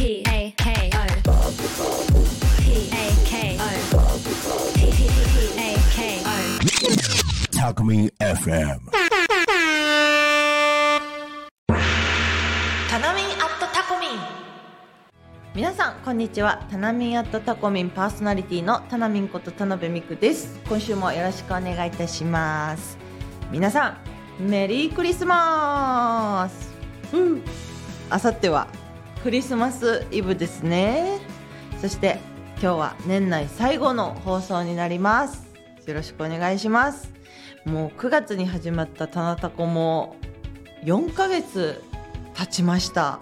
P A K O P A K O P A K O Talk Me FM. タナミンアットタコミン皆さんこんにちは。タナミンアットタコミンパーソナリティのタナミンこと田辺美久です。今週もよろしくお願いいたします。皆さんメリークリスマス。うん。あさってはクリスマスイブですね。そして今日は年内最後の放送になります。よろしくお願いします。もう9月に始まったタナタコも4ヶ月経ちました。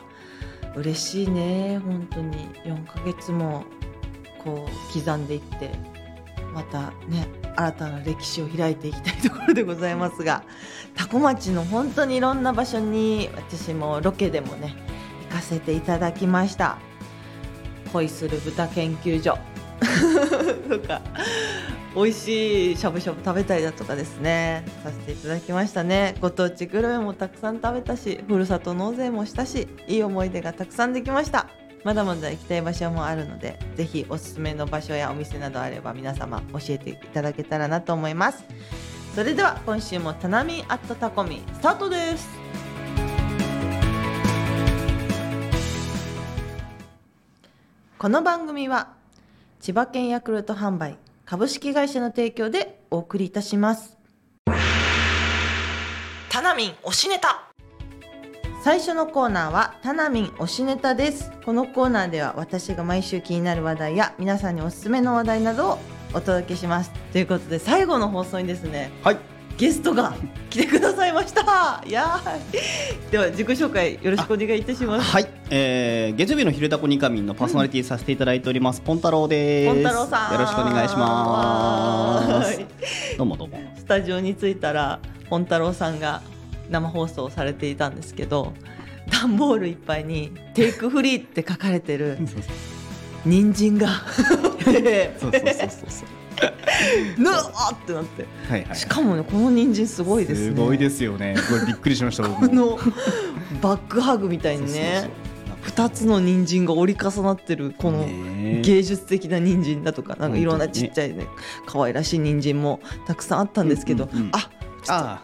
嬉しいね。本当に。4ヶ月もこう刻んでいってまたね新たな歴史を開いていきたいところでございますが多古町の本当にいろんな場所に私もロケでもねかせていただきました。恋する豚研究所。とか美味しいしゃぶしゃぶ食べたりだとかですね。させていただきましたね。ご当地グルメもたくさん食べたしふるさと納税もしたしいい思い出がたくさんできました。まだまだ行きたい場所もあるのでぜひおすすめの場所やお店などあれば皆様教えていただけたらなと思います。それでは今週もタナミンアットタコミスタートです。この番組は千葉県ヤクルト販売株式会社の提供でお送りいたします。タナミン推しネタ。最初のコーナーはタナミン推しネタです。このコーナーでは私が毎週気になる話題や皆さんにおすすめの話題などをお届けします。ということで最後の放送にですねはい。ゲストが来てくださいましたいやーでは自己紹介よろしくお願いいたしますはい。えー、月曜日の昼タコニカミンのパーソナリティさせていただいております、ポンタロウです。ポンタロウさんよろしくお願いしますはい。どうもどうも。スタジオに着いたらポンタロウさんが生放送されていたんですけど段ボールいっぱいに「テイクフリー」って書かれてる 人参が そうそうそうそう。ぬわーってなってはいはい。しかもねこの人参すごいですねすごいですよね。これびっくりしました。こ のバックハグみたいにねそう2つの人参が折り重なってるこの芸術的な人参だとかなんかいろんなちっちゃいね可愛らしい人参もたくさんあったんですけど、うんうんうんああ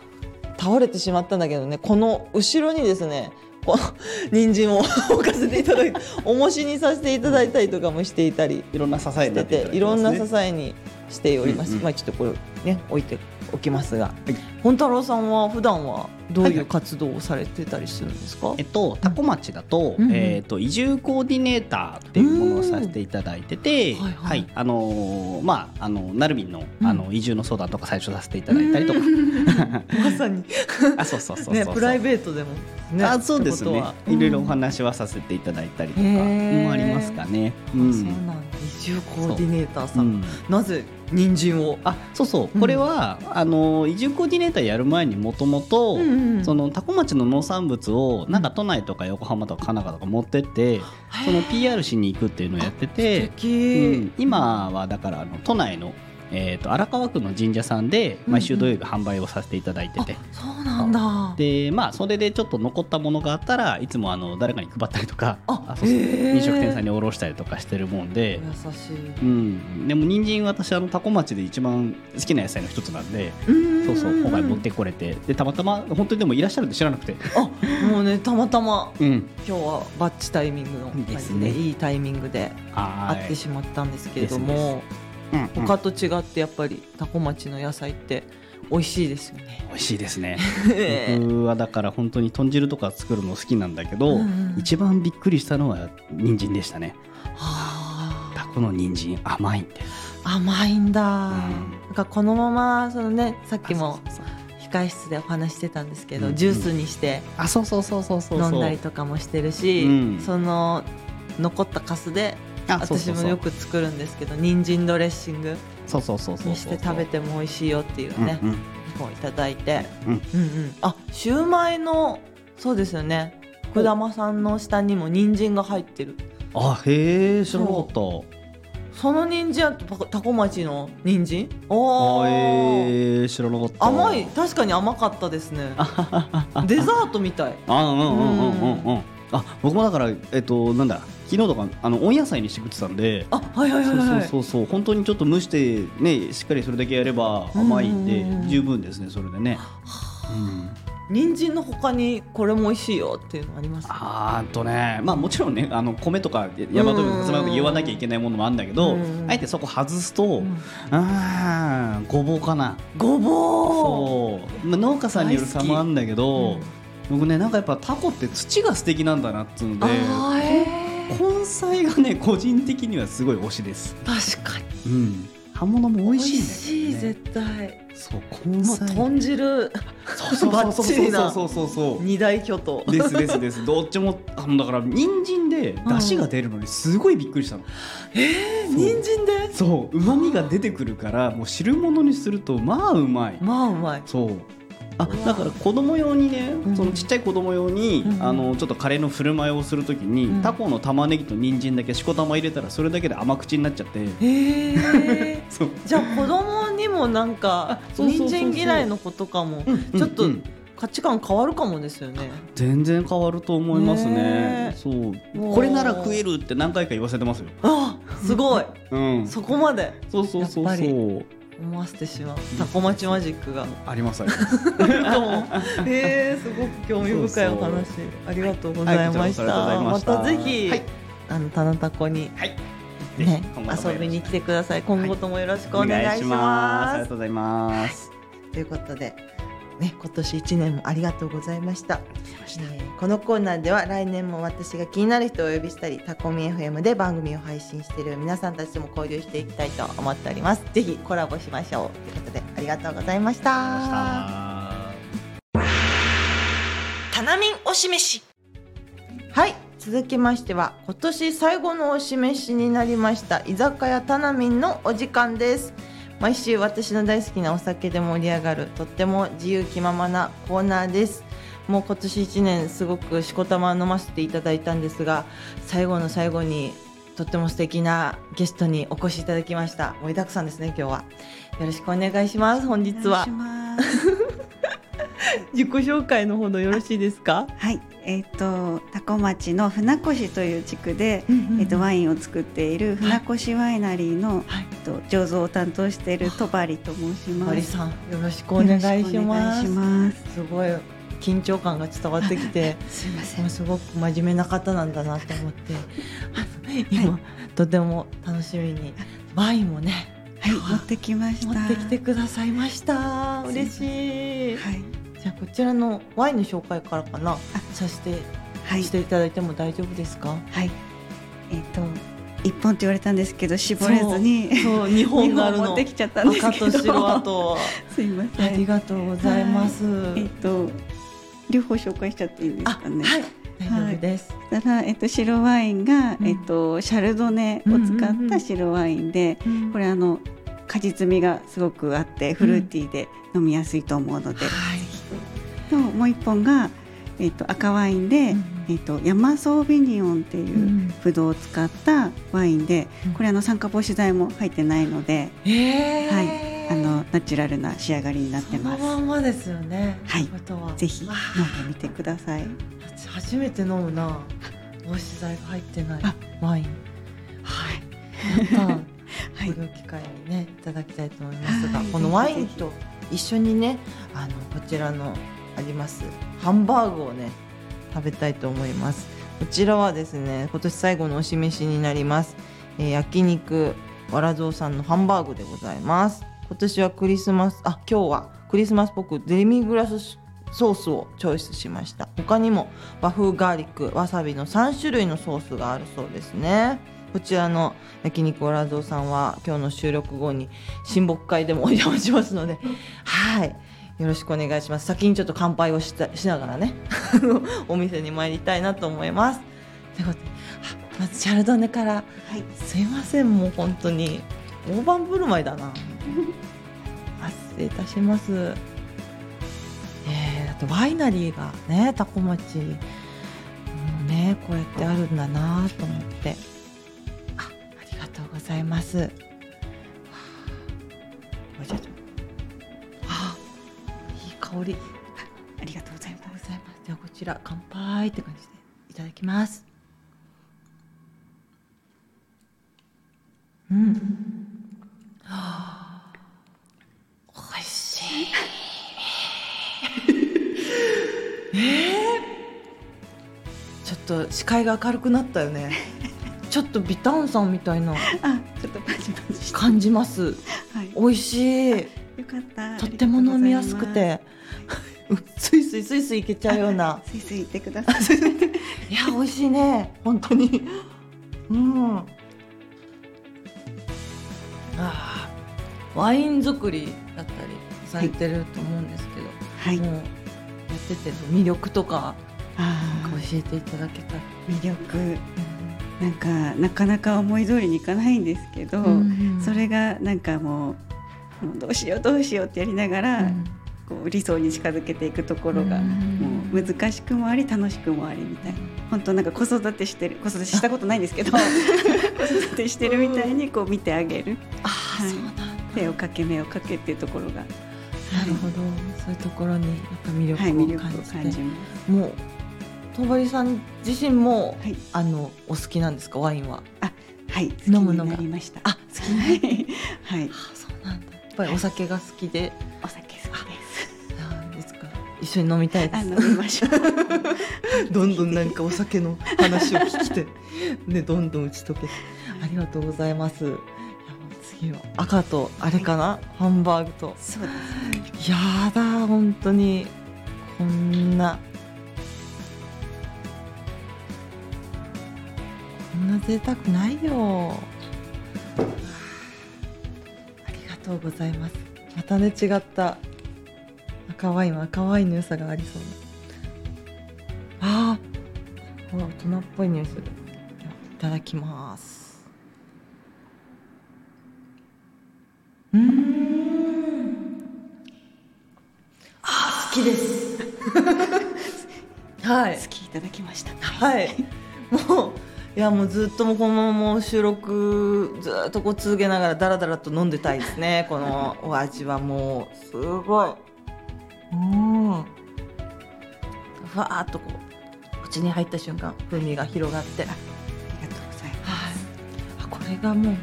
倒れてしまったんだけどねこの後ろにですねこの人参を置かせていただいて重しにさせていただいたりとかもしていたりあ、いろんな支えにしてなっていろんな支え。えにしております、うんうんまあちょっとこれね置いておきますが、い。本太郎さんは普段はどうはいはいいう活動をされてたりするんですか、えっと、多古町だと、うん。うん。えっと、移住コーディネーターっていうものをさせていただいてて、うん。はいはい。あのーまあ、あの、なるみんの、うん。あの、移住の相談とか最初させていただいたりとか。まさに。あ、そうそうそうそう。ね。プライベートでもねあそうですね。いろいろお話はさせていただいたりとかもありますかね。うん。あそうなんだ。移住コーディネーターさん、う。ん。なぜ人参を？あそうそう。うん。これは、あの移住コーディネーターやる前にもともとその多古町の農産物をなんか都内とか横浜とか神奈川とか持ってってその PR しに行くっていうのをやってて、今はだからあの都内の、えー、と荒川区の神社さんで毎週土曜日販売をさせていただいてて、あそうなんだ。でまあそれでちょっと残ったものがあったらいつもあの誰かに配ったりとかあそうそうへー。飲食店さんに卸したりとかしてるもんで、優しい。うん、でも人参私あの多古町で一番好きな野菜の一つなんで、そうそう今回持ってこれて。でたまたま本当にでもいらっしゃるって知らなくて、あもうねたまたまうん、今日はバッチタイミングのですね。いいタイミングでは会ってしまったんですけれどですも、うんうん。他と違ってやっぱり多古町の野菜って美味しいですよね。美味しいですね。僕はだから本当に豚汁とか作るの好きなんだけど、うんうん一番びっくりしたのは人参でしたね。はあタコの人参甘いんで甘いんだ、ん。なんかこのままそのねさっきも控室でお話ししてたんですけど、うんうん。ジュースにしてあそうそうそうそうそう。飲んだりとかもしてるし、うん。その残ったカスで私もよく作るんですけど人参ドレッシングそうそうそうそうにして食べても美味しいよっていうねうんうん。本いただいて、うんうん。うんあシューマイのそうですよね。福玉さんの下にも人参が入ってる。あへえ知らなかった。その人参はタタコ町の人参？あおー。えー、知らなかった。甘い。確かに甘かったですね。デザートみたい。あうんうんうんうんうん。うん。あ僕もだからえっとなんだ昨日とかあの温野菜にしてくってたんであはいはいはいはい。そうそうそう本当にちょっと蒸してねしっかりそれだけやれば甘いんで十分ですねそれでね、うん、人参の他にこれも美味しいよっていうのあります？あとねまあもちろんねあの米とか大和とかさつまい言わなきゃいけないものもあるんだけどうんあえてそこ外すと、うん。あーごぼうかな。ごぼそう、まあ、農家さんによる差もあるんだけうど、ん。僕ねなんかやっぱタコって土が素敵なんだなっつうので根菜がね個人的にはすごい推しです。確かに。うん。葉物も美味しいんだ美味しい絶対。そう根もう菜豚汁。そうそうそうそうそう。そうそう二大巨頭。ですですです。どっちもあのだから人参で出汁が出るのにすごいびっくりしたの、えー、そう。人参で？そう。旨味が出てくるからもう汁物にするとまあうまい。まあうまい。そうあだから子供用にね、うん。そのちっちゃい子供用に、うん。あのちょっとカレーの振る舞いをするときに、うん。タコの玉ねぎと人参だけしこたま入れたらそれだけで甘口になっちゃって。へえ そう。じゃあ子供にもなんか 人参嫌いの子とかもちょっと価値観変わるかもですよね。全然変わると思いますね。ねそう。これなら食えるって何回か言わせてますよ。あすごい。うん。そこまで。そうそうそうやっぱり。そう思わせてしまう。タコ町マジックが。ありますあります。えー、すごく興味深いお話。ありがとうございました。はいこまた。たぜひ、はい。あのタナタコにはい。ね遊びに来てください。今後ともよろしくお願いしあります。がとうございます。ということで、ね、今年1年もありがとうございました。えーこのコーナーでは来年も私が気になる人をお呼びしたりタコミ FM で番組を配信している皆さんたちとも交流していきたいと思っております。ぜひコラボしましょう。ということでありがとうございました。タナミン推し飯はい続きましては今年最後の推し飯になりました居酒屋タナミンのお時間です毎週私の大好きなお酒で盛り上がるとっても自由気ままなコーナーです。もう今年1年すごくしこたま飲ませていただいたんですが最後の最後にとっても素敵なゲストにお越しいただきました。盛りだくさんですね今日は。よろしくお願いします本日は。お願いします。自己紹介のほどよろしいですか？はい、えっ、と多古町の船越という地区で、えっ、とワインを作っている船越ワイナリーの、はい。えっと醸造を担当している戸張と申します。マリさんよろしくお願いします。ます。すごい緊張感が伝わってきて すみません。もう。すごく真面目な方なんだなと思って。あ の今、とても楽しみに。ワインもねはい、持ってきました。持ってきてくださいました。嬉しい、はい、じゃあこちらのワインの紹介からかな？させて、はい。し、ていただいても大丈夫ですか？はい。えっ、と一本って言われたんですけど絞れずに。そう日本があるの。てきちゃったんで。赤と白あと すいません。ありがとうございます、えっ、と両方紹介しちゃっていいですあかね？はい。大丈夫です、ただ、えっと、白ワインが、うん。えっと、シャルドネを使った白ワインで、これあの果実味がすごくあってフルーティーで飲みやすいと思うので、はいともう一本が、えっと、赤ワインで、うんえっと、ヤマソービニオンっていううんブドウを使ったワインで、うんこれあの酸化防止剤も入ってないので、えー、はいあのナチュラルな仕上がりになってます。まんまですよね。はいはぜひ飲んわでみてください。あ初めて飲むな。防止剤が入ってないあワイン。はい。はいこれを機会にねいただきたいと思いますが、はいこのワインと一緒にねあのこちらのありますハンバーグをね食べたいと思います。こちらはですね今年最後のお示しになります。えー焼肉わらぞうさんのハンバーグでございます。今年はクリスマスあ今日はクリスマスっぽくデミグラスソースをチョイスしました他にも和風ガーリックわさびの3種類のソースがあるそうですねこちらの焼肉わらぞうさんは今日の収録後に親睦会でもお邪魔しますのではいよろしくお願いします。先にちょっと乾杯をしたしながらね お店に参りたいなと思います。ということであまずシャルドネから。はい、すいませんもう本当に。大盤振る舞いだな。あ失礼いたします。えー、だってワイナリーがね多古町。もうねこうやってあるんだなと思って。あありがとうございます香りありがとうございます。ございます。ではこちら乾杯って感じでいただきます。うん。はあ美味しい。えー？ちょっと視界が明るくなったよね。ちょっとビタンさんみたいな感じます。はい美味しい。よかった。とっても飲みやすくて、スイスイスイスイいけちゃうような。スイスイ行ってください。いや美味しいね。本当に。うん。あーワイン作りだったりされてると思うんですけど、はい。もうやってて魅力とかあなんか教えていただけたら、ー魅力。なんかなかなか思い通りにいかないんですけど、うん。それがなんかもうもうどうしようどうしようってやりながら、うん。こう理想に近づけていくところが、うん。もう難しくもあり楽しくもありみたいな。本当なんか子育てしてる子育てしたことないんですけど 子育てしてるみたいにこう見てあげる。ああ、はい。そうなんだ。手をかけ目をかけっていうところが、なるほど。そういうところにやっぱ魅力力を感じて、を感じます。もう戸張さん自身も、はい。あのお好きなんですかワインは。はい、飲むのがなりました。あ好きはい、はい、ぱりお酒が好きで、お酒好きです。あいつか。一緒に飲みたいであ、す飲みましょう。どんどんなんかお酒の話を聞きて。ねどんどん打ち解けて。ありがとうございます。次は赤とあれかな。ハンバーグと。そうです。やだ本当に。こんな。こんな贅沢ないよとうございます。またね違った。赤ワインは赤ワインの良さがありそうなあーほら大人っぽい匂いする。いただきます。うーん。あー好きです。はい。好きいただきました。はい。もういやもうずっともうこのままもう収録ずっとこう続けながらだらだらと飲んでたいですね。このお味はもうすごい。うん。ふわーっとこう口に入った瞬間風味が広がって、はい。ありがとうございまあこれがもう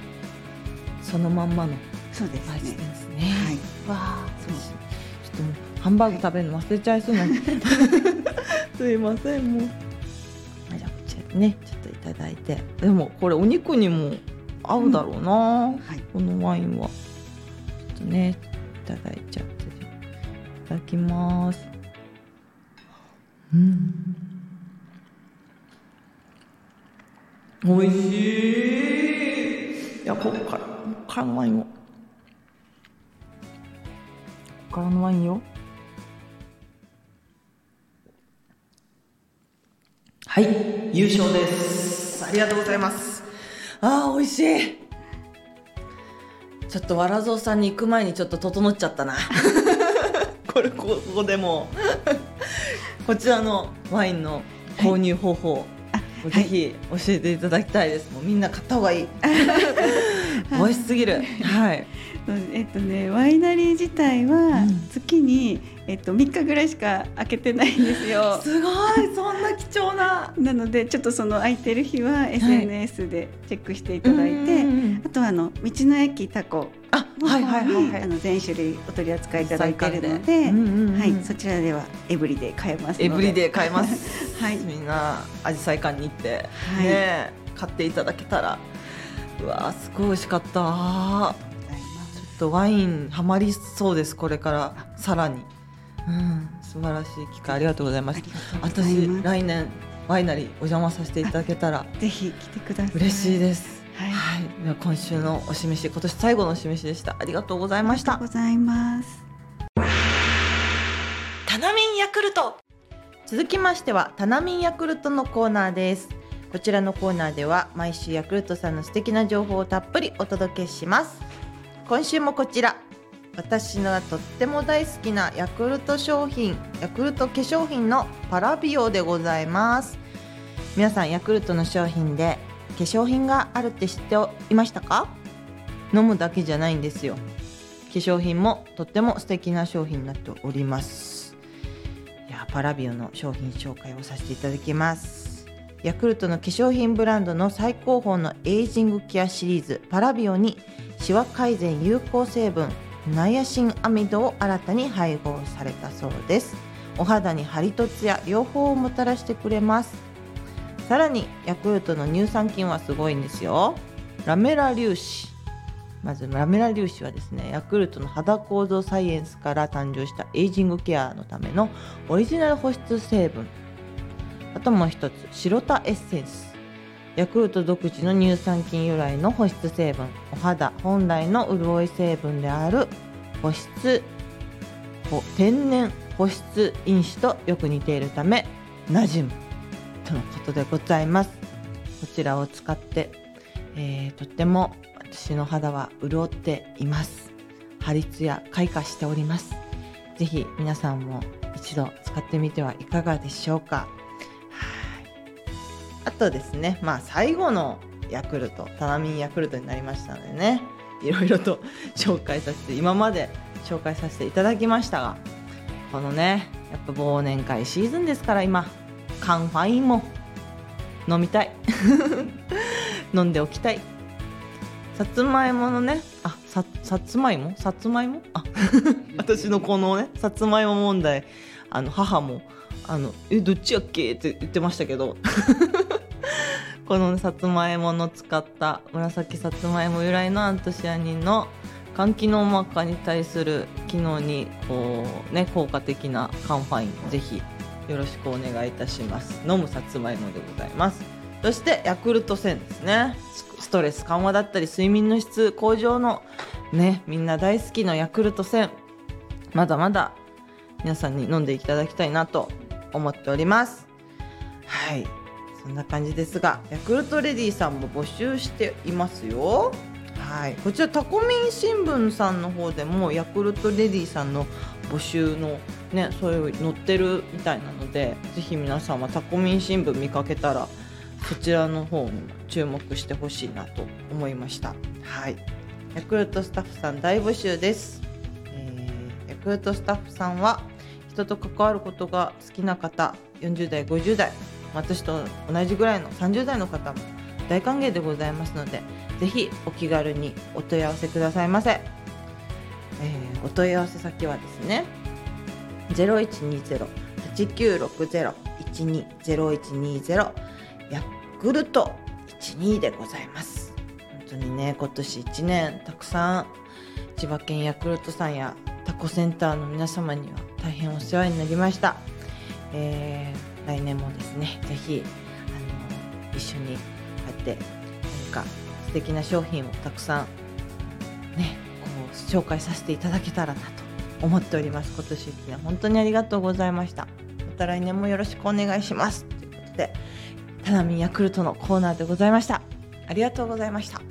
そのまんまのす。そうです味ね。ですね。はい。わあ、そうちょっともうハンバーグ食べるの忘れちゃいそうなんで。すいませんもう。じゃあこちらでねて、でもこれお肉にも合うだろうな、はい。このワインは。ちょっとねいただいちゃって。いただきます。うん。美味しい。いやこっからこっからのワインを。こっからのワインよ。はい、優勝です。ありがとうございます。ああ、美味しい。ちょっとわらぞうさんに行く前にちょっと整っちゃったな。これこここでもう こちらのワインの購入方法、あぜひ教えていただきたいです。もうみんな買った方がいい。美味しすぎる。はい。えっとね、ワイナリー自体はうん月に、えっと3日ぐらいしか開けてないんですよ。すごい、そんな貴重な。なのでちょっとその空いてる日は SNS でチェックしていただいて、うんうんうんあとはあの道の駅タコあ、のはいはいはいはい。あの全種類お取り扱いいただいているのうで、んうんうんはいそちらではエブリデイ買えますので、エブリデイ買えます。はいみんなアジサイ館に行って、はいね買っていただけたら、うわーすごい美味しかった。ちょっとワインハマりそうですこれからさらに。うん、素晴らしい機会ありがとうございますあり。がとうござい私。来年ワイナリーお邪魔させていただけたらぜひ来てください。嬉しいです。はいはい、では今週のお示し今年最後のお示しでした。ありがとうございました。ございます。タナミンヤクルト続きましてはタナミンヤクルトのコーナーですこちらのコーナーでは毎週ヤクルトさんの素敵な情報をたっぷりお届けします。今週もこちら。私のとっても大好きなヤクルト商品ヤクルト化粧品のパラビオでございます。皆さんヤクルトの商品で化粧品があるって知っていましたか？飲むだけじゃないんですよ。化粧品もとっても素敵な商品になっております。いやパラビオの商品紹介をさせていただきます。ヤクルトの化粧品ブランドの最高峰のエイジングケアシリーズパラビオにシワ改善有効成分ナイアシンアミドを新たに配合されたそうです。お肌にハリとツヤ両方をもたらしてくれます。さらにヤクルトの乳酸菌はすごいんですよ。ラメラ粒子。まずラメラ粒子はですねヤクルトの肌構造サイエンスから誕生したエイジングケアのためのオリジナル保湿成分。あともう一つ白タエッセンス。ヤクルト独自の乳酸菌由来の保湿成分お肌本来の潤い成分である保湿天然保湿因子とよく似ているため馴染むとのことでございます。こちらを使って、えーとっても私の肌は潤っています。ハリツヤ開花しております。ぜひ皆さんも一度使ってみてはいかがでしょうか。あとですねまあ最後のヤクルトタナミンヤクルトになりましたのでねいろいろと 紹介させて今まで紹介させていただきましたがこのねやっぱ忘年会シーズンですから今カンファインも飲みたい。飲んでおきたい。さつまいものねあささつまいも？さつまいも？あ 私のこのねさつまいも問題あの母もあのえどっちやっけ？って言ってましたけどこのさつまいもの使った紫さつまいも由来のアントシアニンの肝機能膜下に対する機能にこう、ね、効果的なカンファインぜひよろしくお願いいたします。飲むさつまいもでございます。そしてヤクルト1000ですね。スストレス緩和だったり睡眠の質向上のねみんな大好きなヤクルト1000まだまだ皆さんに飲んでいただきたいなと思っております。はい。そんな感じですがヤクルトレディさんも募集していますよ。はい。こちらタコミン新聞さんの方でもヤクルトレディさんの募集のねそういう載ってるみたいなのでぜひ皆さんはタコミン新聞見かけたらそちらの方にも注目してほしいなと思いました。はい。ヤクルトスタッフさん大募集です、えーヤクルトスタッフさんは人と関わることが好きな方40代50代私と同じぐらいの30代の方も大歓迎でございますのでぜひお気軽にお問い合わせくださいませ、えーお問い合わせ先はですね0120-8960-120120ヤクルト12でございます。本当にね今年1年たくさん千葉県ヤクルトさんやタコセンターの皆様には大変お世話になりました、えー来年もですねぜひあの一緒にこうやって何か素敵な商品をたくさんねこう紹介させていただけたらなと思っております。今年1年本当にありがとうございました。また来年もよろしくお願いします。ということでタナミンヤクルトのコーナーでございました。ありがとうございました。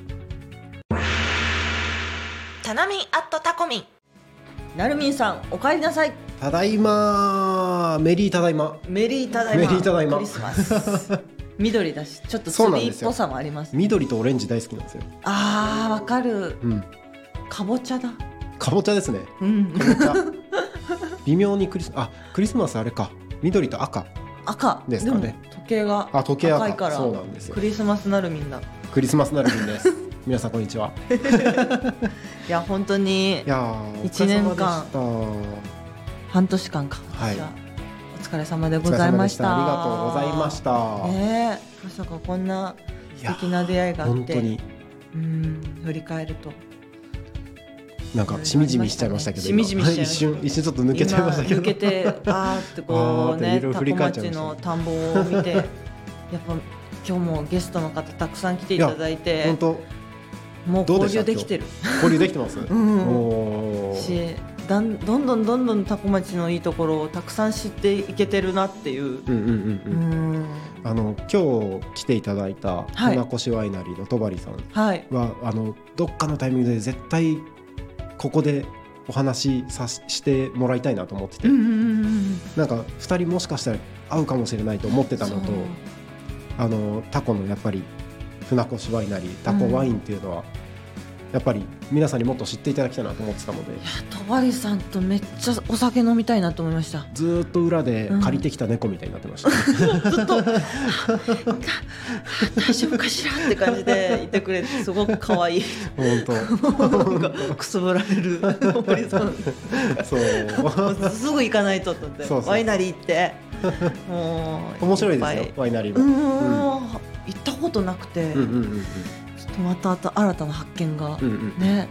タナミンアットタコミン。なるみんさんお帰りなさいただいまメリーただいま。メリーただいま。メリーただいま。クリスマス。緑だしちょっとツリーっぽさもあります緑とオレンジ大好きなんですよ。あーわかる。うん。かぼちゃだ。かぼちゃですね。うん。かぼちゃ。微妙にクリスあクリスマスあれか。緑と赤。赤。ですかね。も時計があ時計赤。赤いからそうなんですよ。クリスマスなるみんな。クリスマスなるみんです。皆さんこんにちは。いや本当にいやー一年間半年間か、はい。お疲れ様でおございました。た。ありがとうございました、ねえ。まさかこんない素敵な出会いがあって。本当に。うん振り返ると。なんかしみじみしちゃいましたけどしみじみしした 一瞬一瞬ちょっと抜けちゃいましたけど。今抜けてあーってこうねタコ町の田んぼを見てやっぱ今日もゲストの方たくさん来ていただいて。本当。もう交流できてる。交流できてます、ん。おー。しだんどんどんどんどんタコ町のいいところをたくさん知っていけてるなっていう。うんうんうんううん。んあの今日来ていただいたはい。船越ワイナリーの戸張さんはい。は、あのどっかのタイミングで絶対ここでお話しさししてもらいたいなと思ってて、うんうんうんうん。なんか2人もしかしたら会うかもしれないと思ってたのとあのタコのやっぱり船越ワイナリータコワインっていうのは、やっぱり皆さんにもっと知っていただきたいなと思ってたので。戸張さんとめっちゃお酒飲みたいなと思いました。ずーっと裏で借りてきた猫みたいになってました、ずっと大丈夫かしらって感じでいてくれてすごく可愛い。本くすぶられる戸張さん。当そう。すぐ行かないとと思ってそうそう。ワイナリー行って。もう面白いですよワイナリーうーん。も、行ったことなくて、うん、うんうんうんまた新たな発見が、うんうんね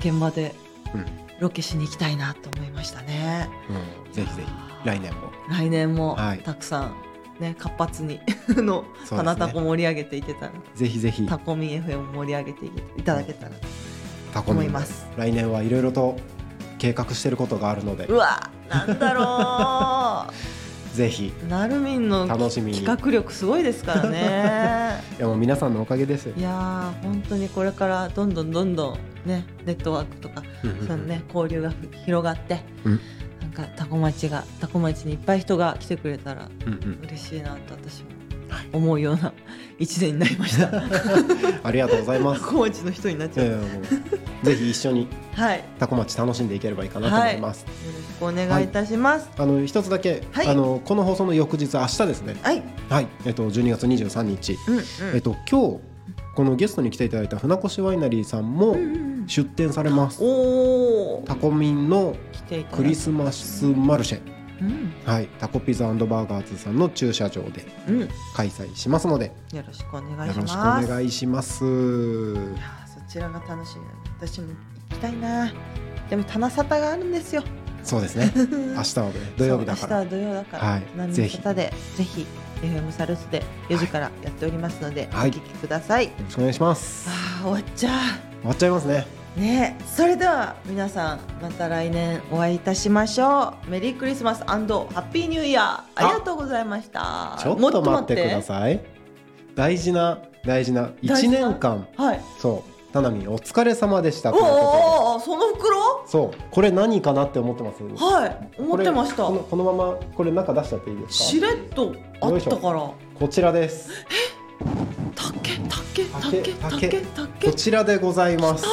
現場でうん。ロケしに行きたいなと思いましたね。うん。ぜひぜひ。来年も。来年もはい。たくさん、ね活発に の花タコ盛り上げていけたら、ぜひぜひ。タコミン FM 盛り上げていただけたらタコミン。思います。来年はいろいろと計画してることがあるので。うわなんだろ ぜひ。うなるみんの楽しみに。企画力すごいですからね。いやもう皆さんのおかげですよ。いやー本当にこれからどんどんどんどんねネットワークとかそのね交流が広がって、うん。なんかタコ町がタコ町にいっぱい人が来てくれたら嬉しいなと私も思うような一年になりました。ありがとうございます。タコ町の人になっちゃう。ぜひ一緒にはい、よタコ町楽しんでいければいいかなと思います、ろしくお願いいたします。あの一つだけ、はい。あのこの放送の翌日明日ですね。はい、はい。えっと12月23日、うんうん。えっと今日このゲストに来ていただいた船越ワイナリーさんもうんうん出店されます、おお、タコミンのクリスマスマルシェうん。はい。タコピザバーガーズさんの駐車場でうん、よ開催しますので。ろしくお願いしよろしくおます。願いします。いやーそちらが楽しみ。だ私も行きたいな。でも棚沙汰があるんですよ。そうですね。明日はね土曜日だから。明日は土曜だから、はい。何ぜひでぜひ。FM サルスで4時からやっておりますので、はい。お聞きください。よろしくお願いします。ああ終わっちゃ終わっちゃいますね。う。ねえそれでは皆さんまた来年お会いいたしましょう。メリークリスマスハッピーニューイヤー。あ。りがとうございました。ちょっと待ってください。大事な大事な1大事な年間はい。そう。タナミンお疲れ様でした。おおおその袋？そう。これ何かなって思ってます？はい。思ってました。このこのままこれ中出しちゃっていいですか？しれっとあったから。こちらです。竹？竹？竹？竹？竹？竹？竹？こちらでございます。あ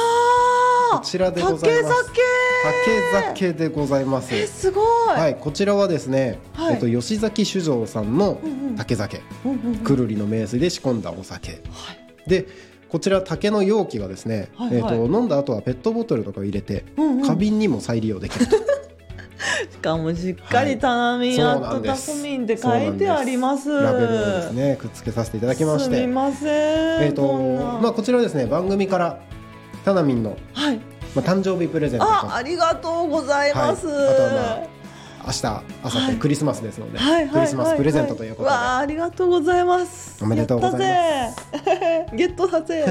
こちらでございます。竹竹酒でございます。えすごい。はいこちらはですね、はい。えっと吉崎酒造さんの竹酒。うんうんうん。くるりの名水で仕込んだお酒。はい。でこちら竹の容器がですね、はいはい。えっと飲んだ後はペットボトルとかを入れてうんうん。花瓶にも再利用できると。しかもしっかりタナミンアットタコミンって書いてあります。ラベルをですねくっつけさせていただきましすみてません。えっ、とまあこちらはですね番組からタナミンの、はい。まあ、誕生日プレゼントとあ、ありがとうございます。はいあとは明日明後はい日クリスマスですので、クリスマスプレゼントということで、わあ、ありがとうございます。おめでとうございます。ゲットだぜ。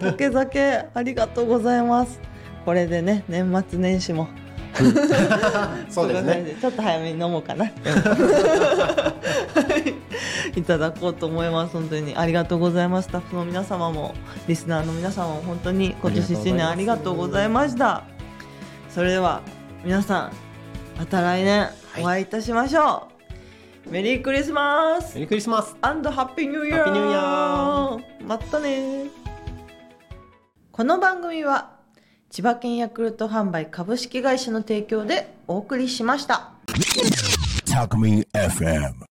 竹 酒ありがとうございます。これでね、年末年始も。そうですね。ちょっと早めに飲もうかな。はいいただこうと思います。本当にありがとうございます。スタッフの皆様もリスナーの皆様も本当に今年一年ありがとうございました。それでは皆さんまた来年お会いいたしましょう。メリークリスマスメリークリスマスアンドハッピーニューイヤーハッピーニューイヤーまたねこの番組は千葉県ヤクルト販売株式会社の提供でお送りしました。